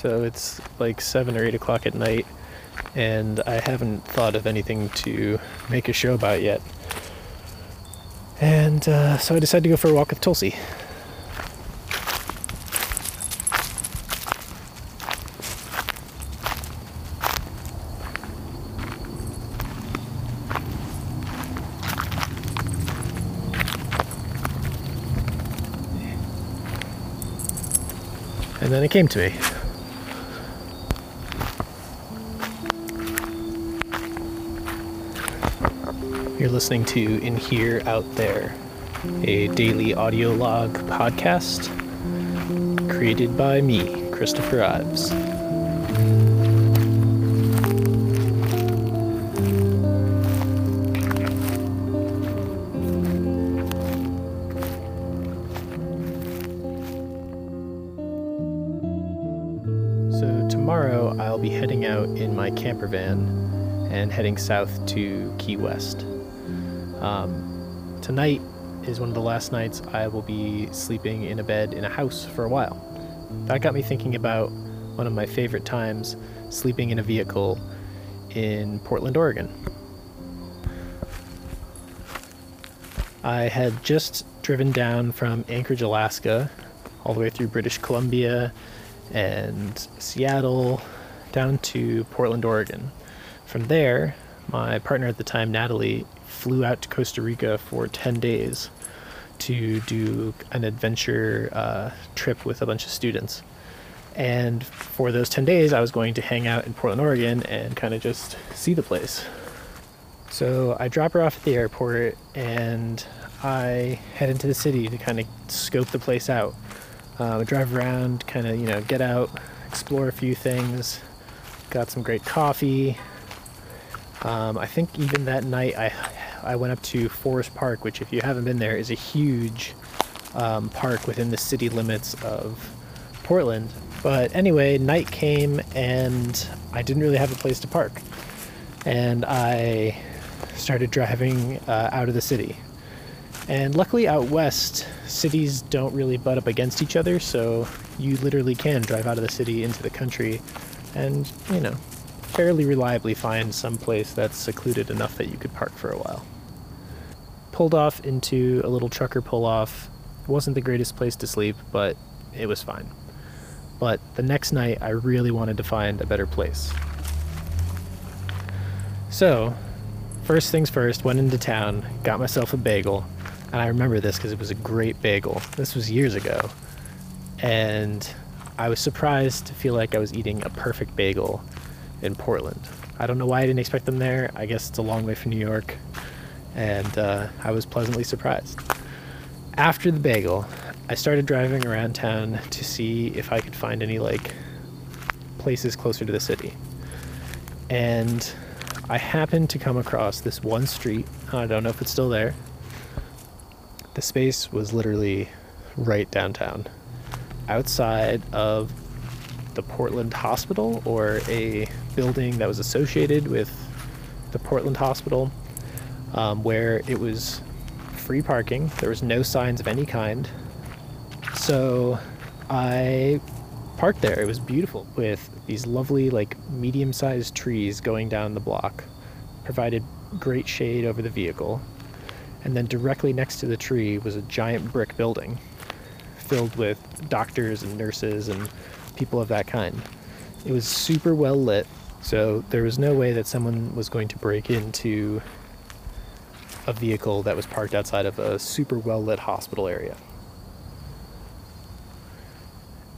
So it's like 7 or 8 o'clock at night, and I haven't thought of anything to make a show about yet. And uh, so I decided to go for a walk with Tulsi. And then it came to me. You're listening to In Here, Out There, a daily audio log podcast created by me, Christopher Ives. So, tomorrow I'll be heading out in my camper van and heading south to Key West. Um, tonight is one of the last nights I will be sleeping in a bed in a house for a while. That got me thinking about one of my favorite times sleeping in a vehicle in Portland, Oregon. I had just driven down from Anchorage, Alaska, all the way through British Columbia and Seattle down to Portland, Oregon. From there, my partner at the time, Natalie, flew out to Costa Rica for 10 days to do an adventure uh, trip with a bunch of students. And for those 10 days, I was going to hang out in Portland, Oregon and kind of just see the place. So I drop her off at the airport and I head into the city to kind of scope the place out. Uh, drive around, kind of, you know, get out, explore a few things. Got some great coffee. Um, I think even that night I, I went up to Forest Park, which, if you haven't been there, is a huge um, park within the city limits of Portland. But anyway, night came and I didn't really have a place to park. And I started driving uh, out of the city. And luckily, out west, cities don't really butt up against each other, so you literally can drive out of the city into the country and, you know, fairly reliably find some place that's secluded enough that you could park for a while. Pulled off into a little trucker pull off. It wasn't the greatest place to sleep, but it was fine. But the next night, I really wanted to find a better place. So, first things first, went into town, got myself a bagel, and I remember this because it was a great bagel. This was years ago. And I was surprised to feel like I was eating a perfect bagel in Portland. I don't know why I didn't expect them there. I guess it's a long way from New York. And uh, I was pleasantly surprised. After the bagel, I started driving around town to see if I could find any like places closer to the city. And I happened to come across this one street. I don't know if it's still there. The space was literally right downtown, outside of the Portland Hospital or a building that was associated with the Portland Hospital, um, where it was free parking. There was no signs of any kind. So I parked there. It was beautiful with these lovely, like, medium sized trees going down the block, provided great shade over the vehicle. And then directly next to the tree was a giant brick building filled with doctors and nurses and people of that kind. It was super well lit, so there was no way that someone was going to break into a vehicle that was parked outside of a super well lit hospital area.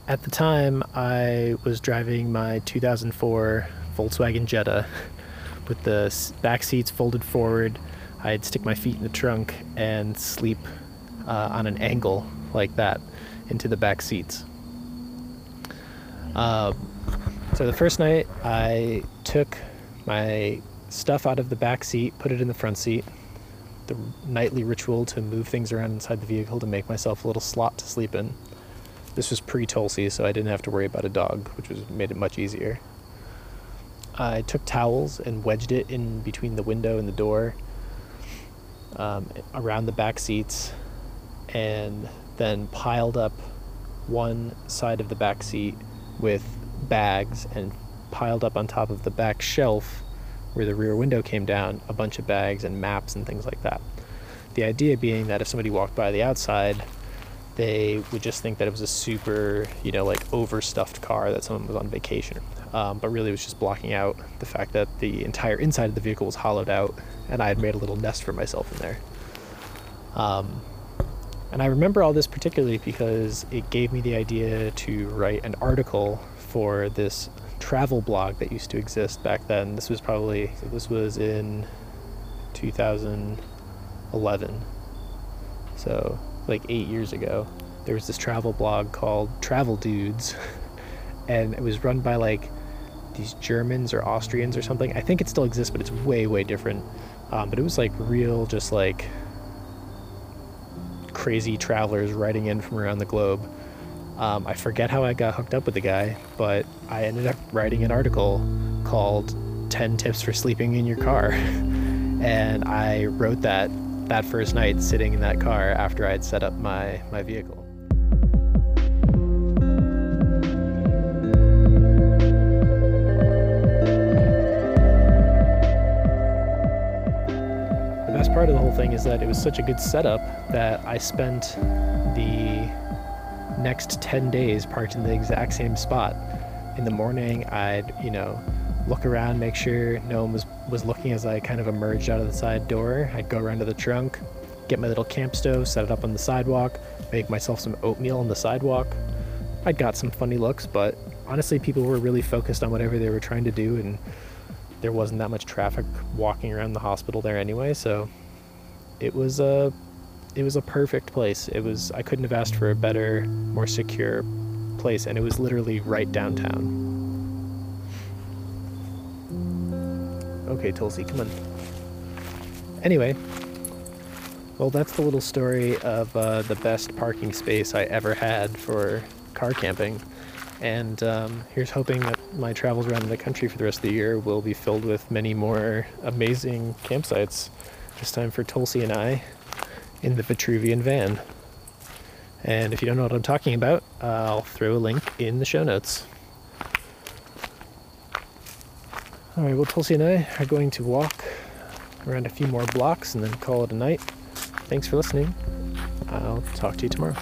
At the time, I was driving my 2004 Volkswagen Jetta with the back seats folded forward. I'd stick my feet in the trunk and sleep uh, on an angle like that into the back seats. Uh, so the first night, I took my stuff out of the back seat, put it in the front seat. The nightly ritual to move things around inside the vehicle to make myself a little slot to sleep in. This was pre Tulsi, so I didn't have to worry about a dog, which was made it much easier. I took towels and wedged it in between the window and the door, um, around the back seats, and then piled up one side of the back seat with bags and piled up on top of the back shelf where the rear window came down a bunch of bags and maps and things like that. The idea being that if somebody walked by the outside, they would just think that it was a super, you know, like overstuffed car that someone was on vacation. Um, but really, it was just blocking out the fact that the entire inside of the vehicle was hollowed out, and I had made a little nest for myself in there. Um, and I remember all this particularly because it gave me the idea to write an article for this travel blog that used to exist back then. This was probably this was in 2011. So, like 8 years ago. There was this travel blog called Travel Dudes and it was run by like these Germans or Austrians or something. I think it still exists, but it's way way different. Um, but it was like real just like crazy travelers writing in from around the globe. Um, I forget how I got hooked up with the guy, but I ended up writing an article called 10 Tips for Sleeping in Your Car. and I wrote that that first night sitting in that car after I had set up my, my vehicle. Part of the whole thing is that it was such a good setup that I spent the next 10 days parked in the exact same spot. In the morning, I'd, you know, look around, make sure no one was, was looking as I kind of emerged out of the side door. I'd go around to the trunk, get my little camp stove, set it up on the sidewalk, make myself some oatmeal on the sidewalk. I'd got some funny looks, but honestly, people were really focused on whatever they were trying to do, and there wasn't that much traffic walking around the hospital there anyway, so it was a it was a perfect place. It was I couldn't have asked for a better, more secure place, and it was literally right downtown. Okay, Tulsi, come on. Anyway, well, that's the little story of uh, the best parking space I ever had for car camping. And um, here's hoping that my travels around the country for the rest of the year will be filled with many more amazing campsites. This time for Tulsi and I in the Vitruvian van. And if you don't know what I'm talking about, I'll throw a link in the show notes. Alright, well, Tulsi and I are going to walk around a few more blocks and then call it a night. Thanks for listening. I'll talk to you tomorrow.